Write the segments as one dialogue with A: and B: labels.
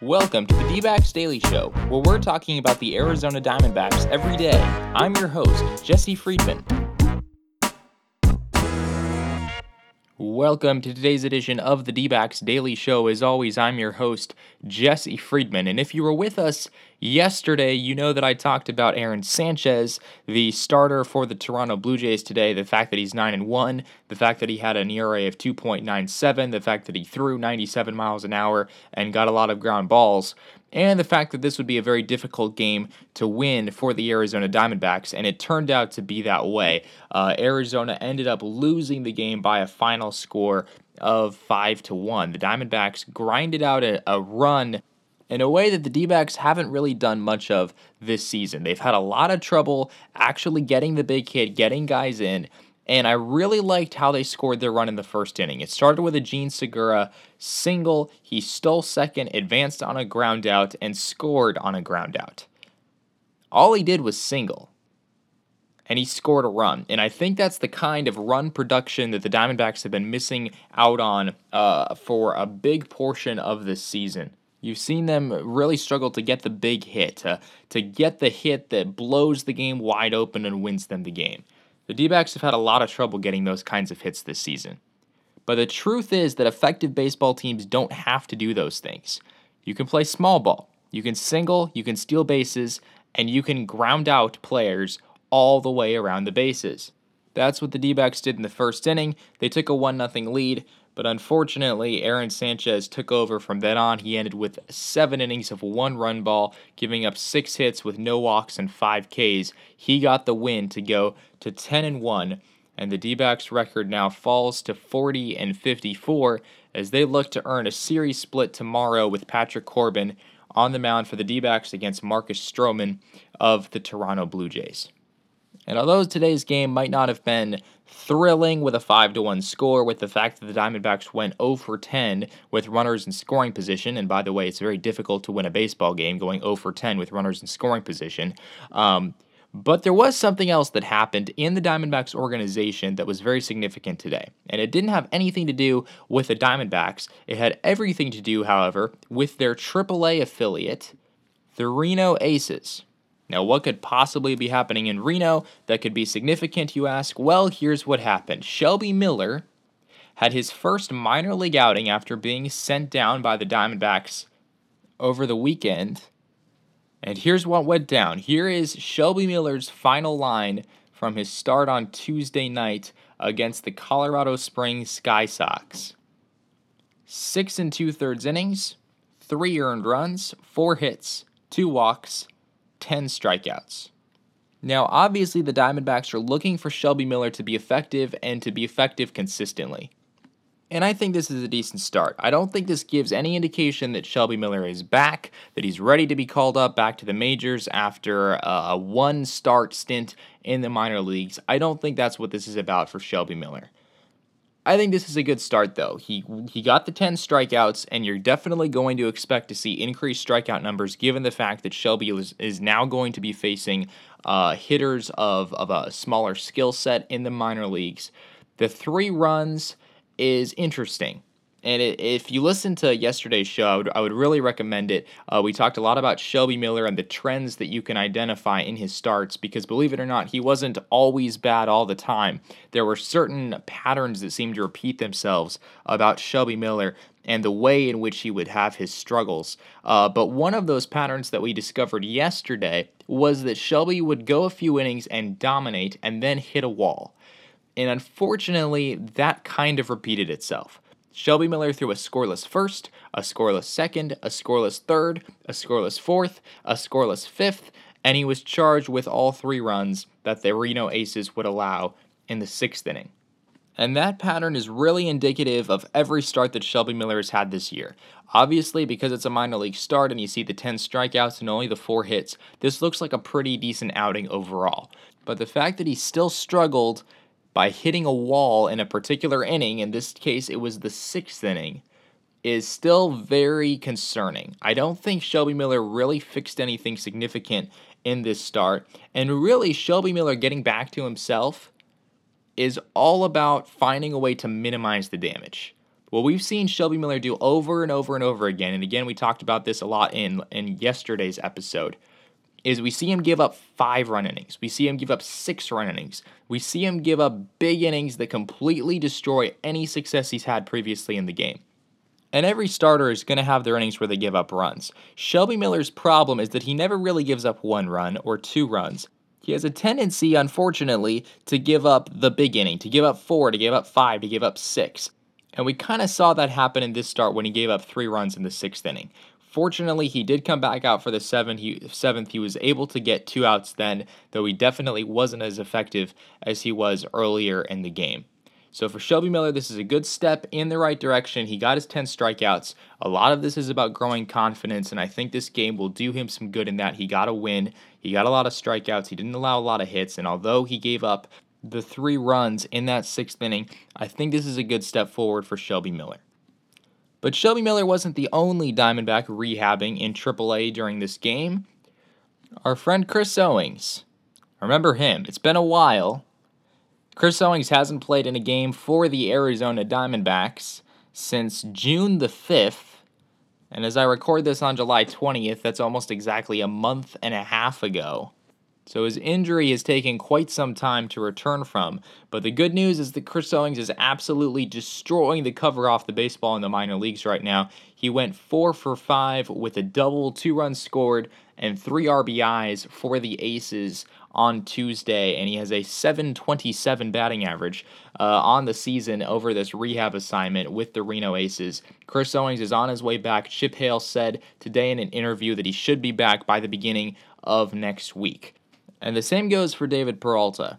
A: Welcome to the d Daily Show, where we're talking about the Arizona Diamondbacks every day. I'm your host, Jesse Friedman. Welcome to today's edition of the D Daily Show. As always, I'm your host, Jesse Friedman. And if you were with us yesterday, you know that I talked about Aaron Sanchez, the starter for the Toronto Blue Jays today, the fact that he's 9 and 1, the fact that he had an ERA of 2.97, the fact that he threw 97 miles an hour and got a lot of ground balls and the fact that this would be a very difficult game to win for the Arizona Diamondbacks, and it turned out to be that way. Uh, Arizona ended up losing the game by a final score of five to one. The Diamondbacks grinded out a, a run in a way that the D backs haven't really done much of this season. They've had a lot of trouble actually getting the big hit, getting guys in. And I really liked how they scored their run in the first inning. It started with a Jean Segura single. He stole second, advanced on a ground out, and scored on a ground out. All he did was single. And he scored a run. And I think that's the kind of run production that the Diamondbacks have been missing out on uh, for a big portion of this season. You've seen them really struggle to get the big hit, to, to get the hit that blows the game wide open and wins them the game. The D backs have had a lot of trouble getting those kinds of hits this season. But the truth is that effective baseball teams don't have to do those things. You can play small ball, you can single, you can steal bases, and you can ground out players all the way around the bases. That's what the D backs did in the first inning. They took a 1 0 lead, but unfortunately, Aaron Sanchez took over from then on. He ended with seven innings of one run ball, giving up six hits with no walks and five Ks. He got the win to go to 10 and 1, and the D backs record now falls to 40 and 54 as they look to earn a series split tomorrow with Patrick Corbin on the mound for the D backs against Marcus Stroman of the Toronto Blue Jays. And although today's game might not have been thrilling with a 5 to 1 score, with the fact that the Diamondbacks went 0 for 10 with runners in scoring position, and by the way, it's very difficult to win a baseball game going 0 for 10 with runners in scoring position. Um, but there was something else that happened in the Diamondbacks organization that was very significant today. And it didn't have anything to do with the Diamondbacks. It had everything to do, however, with their AAA affiliate, the Reno Aces. Now, what could possibly be happening in Reno that could be significant, you ask? Well, here's what happened Shelby Miller had his first minor league outing after being sent down by the Diamondbacks over the weekend. And here's what went down. Here is Shelby Miller's final line from his start on Tuesday night against the Colorado Springs Sky Sox. Six and two thirds innings, three earned runs, four hits, two walks, 10 strikeouts. Now, obviously, the Diamondbacks are looking for Shelby Miller to be effective and to be effective consistently. And I think this is a decent start. I don't think this gives any indication that Shelby Miller is back, that he's ready to be called up back to the majors after a one start stint in the minor leagues. I don't think that's what this is about for Shelby Miller. I think this is a good start, though. He he got the 10 strikeouts, and you're definitely going to expect to see increased strikeout numbers given the fact that Shelby is, is now going to be facing uh, hitters of, of a smaller skill set in the minor leagues. The three runs is interesting. And it, if you listen to yesterday's show, I would, I would really recommend it. Uh, we talked a lot about Shelby Miller and the trends that you can identify in his starts because, believe it or not, he wasn't always bad all the time. There were certain patterns that seemed to repeat themselves about Shelby Miller and the way in which he would have his struggles. Uh, but one of those patterns that we discovered yesterday was that Shelby would go a few innings and dominate and then hit a wall. And unfortunately, that kind of repeated itself. Shelby Miller threw a scoreless first, a scoreless second, a scoreless third, a scoreless fourth, a scoreless fifth, and he was charged with all three runs that the Reno Aces would allow in the sixth inning. And that pattern is really indicative of every start that Shelby Miller has had this year. Obviously, because it's a minor league start and you see the 10 strikeouts and only the 4 hits, this looks like a pretty decent outing overall. But the fact that he still struggled by hitting a wall in a particular inning, in this case it was the sixth inning, is still very concerning. I don't think Shelby Miller really fixed anything significant in this start. And really, Shelby Miller getting back to himself is all about finding a way to minimize the damage. What we've seen Shelby Miller do over and over and over again, and again we talked about this a lot in in yesterday's episode, is we see him give up five run innings. We see him give up six run innings. We see him give up big innings that completely destroy any success he's had previously in the game. And every starter is going to have their innings where they give up runs. Shelby Miller's problem is that he never really gives up one run or two runs. He has a tendency, unfortunately, to give up the big inning, to give up four, to give up five, to give up six. And we kind of saw that happen in this start when he gave up three runs in the sixth inning. Fortunately, he did come back out for the seventh. He, seventh. He was able to get two outs then, though he definitely wasn't as effective as he was earlier in the game. So for Shelby Miller, this is a good step in the right direction. He got his 10 strikeouts. A lot of this is about growing confidence, and I think this game will do him some good in that he got a win. He got a lot of strikeouts. He didn't allow a lot of hits, and although he gave up the three runs in that sixth inning, I think this is a good step forward for Shelby Miller. But Shelby Miller wasn't the only Diamondback rehabbing in AAA during this game. Our friend Chris Owings. Remember him. It's been a while. Chris Owings hasn't played in a game for the Arizona Diamondbacks since June the 5th. And as I record this on July 20th, that's almost exactly a month and a half ago. So his injury is taking quite some time to return from. But the good news is that Chris Owings is absolutely destroying the cover off the baseball in the minor leagues right now. He went four for five with a double, two runs scored, and three RBIs for the Aces on Tuesday, and he has a 727 batting average uh, on the season over this rehab assignment with the Reno Aces. Chris Owings is on his way back. Chip Hale said today in an interview that he should be back by the beginning of next week. And the same goes for David Peralta.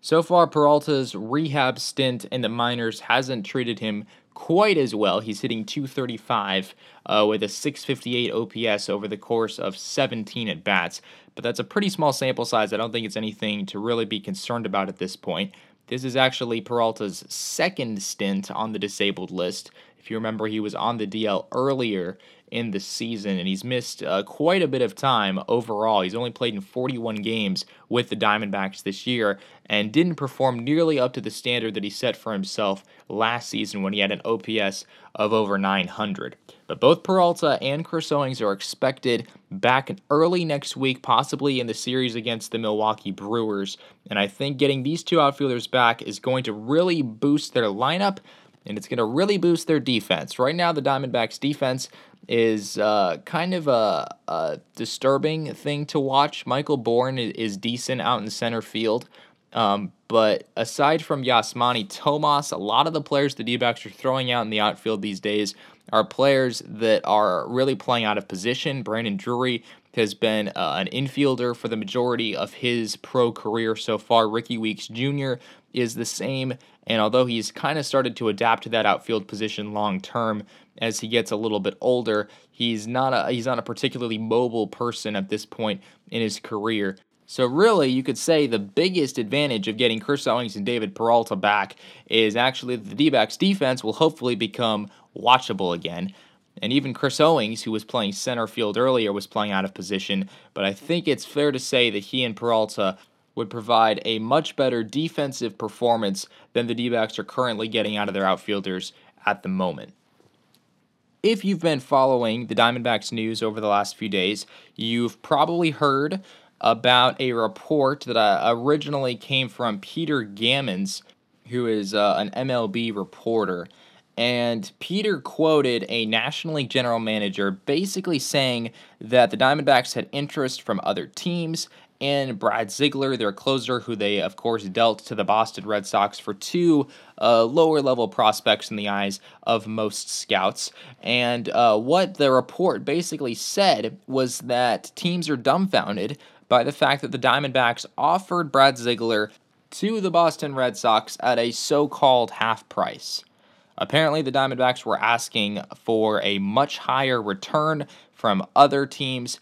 A: So far, Peralta's rehab stint in the minors hasn't treated him quite as well. He's hitting 235 uh, with a 658 OPS over the course of 17 at bats. But that's a pretty small sample size. I don't think it's anything to really be concerned about at this point. This is actually Peralta's second stint on the disabled list. If you remember, he was on the DL earlier in the season, and he's missed uh, quite a bit of time overall. He's only played in 41 games with the Diamondbacks this year and didn't perform nearly up to the standard that he set for himself last season when he had an OPS of over 900. But both Peralta and Chris Owings are expected back early next week, possibly in the series against the Milwaukee Brewers. And I think getting these two outfielders back is going to really boost their lineup and it's going to really boost their defense. Right now, the Diamondbacks' defense is uh, kind of a, a, disturbing thing to watch. Michael Bourn is decent out in center field. Um, but aside from Yasmany Tomas, a lot of the players the D backs are throwing out in the outfield these days are players that are really playing out of position. Brandon Drury has been uh, an infielder for the majority of his pro career so far. Rickie Weeks Jr. is the same, and although he's kind of started to adapt to that outfield position long term as he gets a little bit older, he's not a he's not a particularly mobile person at this point in his career. So really, you could say the biggest advantage of getting Chris Owings and David Peralta back is actually the D-backs defense will hopefully become watchable again. And even Chris Owings, who was playing center field earlier, was playing out of position. But I think it's fair to say that he and Peralta would provide a much better defensive performance than the D backs are currently getting out of their outfielders at the moment. If you've been following the Diamondbacks news over the last few days, you've probably heard about a report that uh, originally came from Peter Gammons, who is uh, an MLB reporter. And Peter quoted a National League general manager basically saying that the Diamondbacks had interest from other teams and Brad Ziegler, their closer, who they, of course, dealt to the Boston Red Sox for two uh, lower level prospects in the eyes of most scouts. And uh, what the report basically said was that teams are dumbfounded by the fact that the Diamondbacks offered Brad Ziegler to the Boston Red Sox at a so called half price. Apparently, the Diamondbacks were asking for a much higher return from other teams.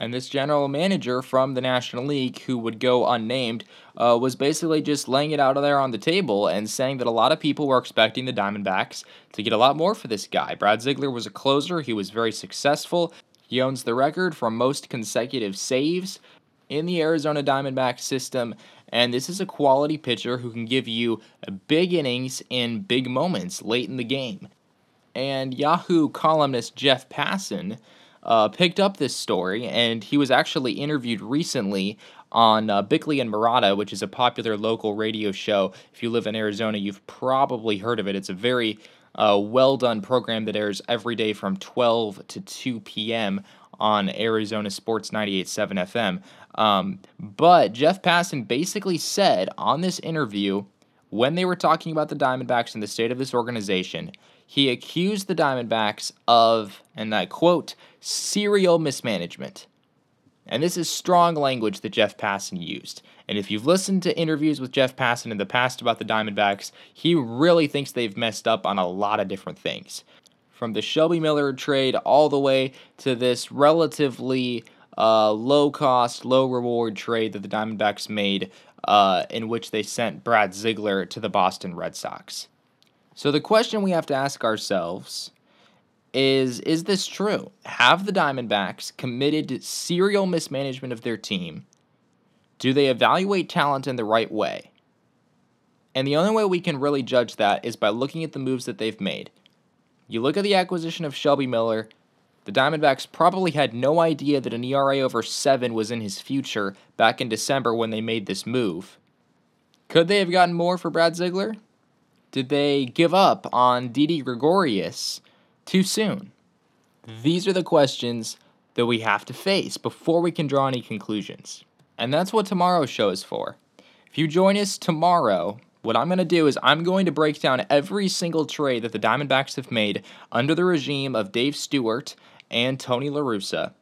A: And this general manager from the National League, who would go unnamed, uh, was basically just laying it out there on the table and saying that a lot of people were expecting the Diamondbacks to get a lot more for this guy. Brad Ziegler was a closer, he was very successful. He owns the record for most consecutive saves in the Arizona Diamondbacks system, and this is a quality pitcher who can give you big innings in big moments late in the game. and Yahoo columnist Jeff Passan uh, picked up this story, and he was actually interviewed recently on uh, Bickley and Marotta, which is a popular local radio show. If you live in Arizona, you've probably heard of it. It's a very uh, well done program that airs every day from 12 to 2 p.m. on Arizona Sports 98.7 FM. Um, but Jeff Passan basically said on this interview, when they were talking about the Diamondbacks and the state of this organization, he accused the Diamondbacks of, and I quote, serial mismanagement. And this is strong language that Jeff Passan used. And if you've listened to interviews with Jeff Passan in the past about the Diamondbacks, he really thinks they've messed up on a lot of different things. From the Shelby Miller trade all the way to this relatively uh, low cost, low reward trade that the Diamondbacks made, uh, in which they sent Brad Ziegler to the Boston Red Sox. So the question we have to ask ourselves is Is this true? Have the Diamondbacks committed serial mismanagement of their team? Do they evaluate talent in the right way? And the only way we can really judge that is by looking at the moves that they've made. You look at the acquisition of Shelby Miller, the Diamondbacks probably had no idea that an ERA over 7 was in his future back in December when they made this move. Could they have gotten more for Brad Ziegler? Did they give up on Didi Gregorius too soon? These are the questions that we have to face before we can draw any conclusions. And that's what tomorrow's show is for. If you join us tomorrow, what I'm going to do is I'm going to break down every single trade that the Diamondbacks have made under the regime of Dave Stewart and Tony LaRussa.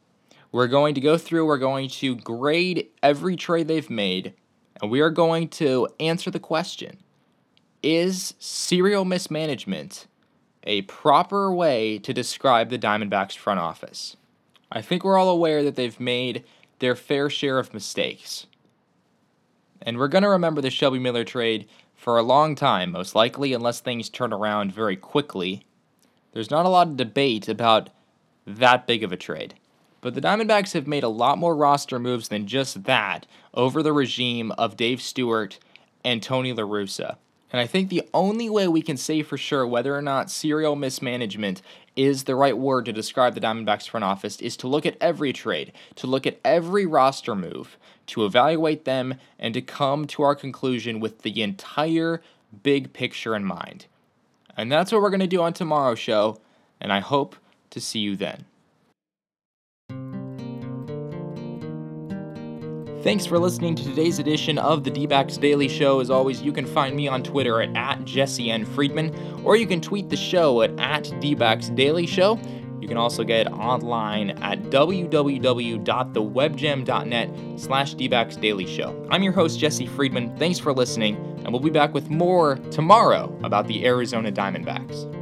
A: We're going to go through, we're going to grade every trade they've made, and we are going to answer the question Is serial mismanagement a proper way to describe the Diamondbacks front office? I think we're all aware that they've made their fair share of mistakes. And we're going to remember the Shelby Miller trade for a long time, most likely, unless things turn around very quickly. There's not a lot of debate about that big of a trade. But the Diamondbacks have made a lot more roster moves than just that over the regime of Dave Stewart and Tony LaRussa. And I think the only way we can say for sure whether or not serial mismanagement is the right word to describe the Diamondbacks front office is to look at every trade, to look at every roster move, to evaluate them, and to come to our conclusion with the entire big picture in mind. And that's what we're going to do on tomorrow's show, and I hope to see you then. Thanks for listening to today's edition of the D Daily Show. As always, you can find me on Twitter at, at Jesse N. Friedman, or you can tweet the show at, at Daily Show. You can also get online at www.thewebgem.net slash Daily Show. I'm your host, Jesse Friedman. Thanks for listening, and we'll be back with more tomorrow about the Arizona Diamondbacks.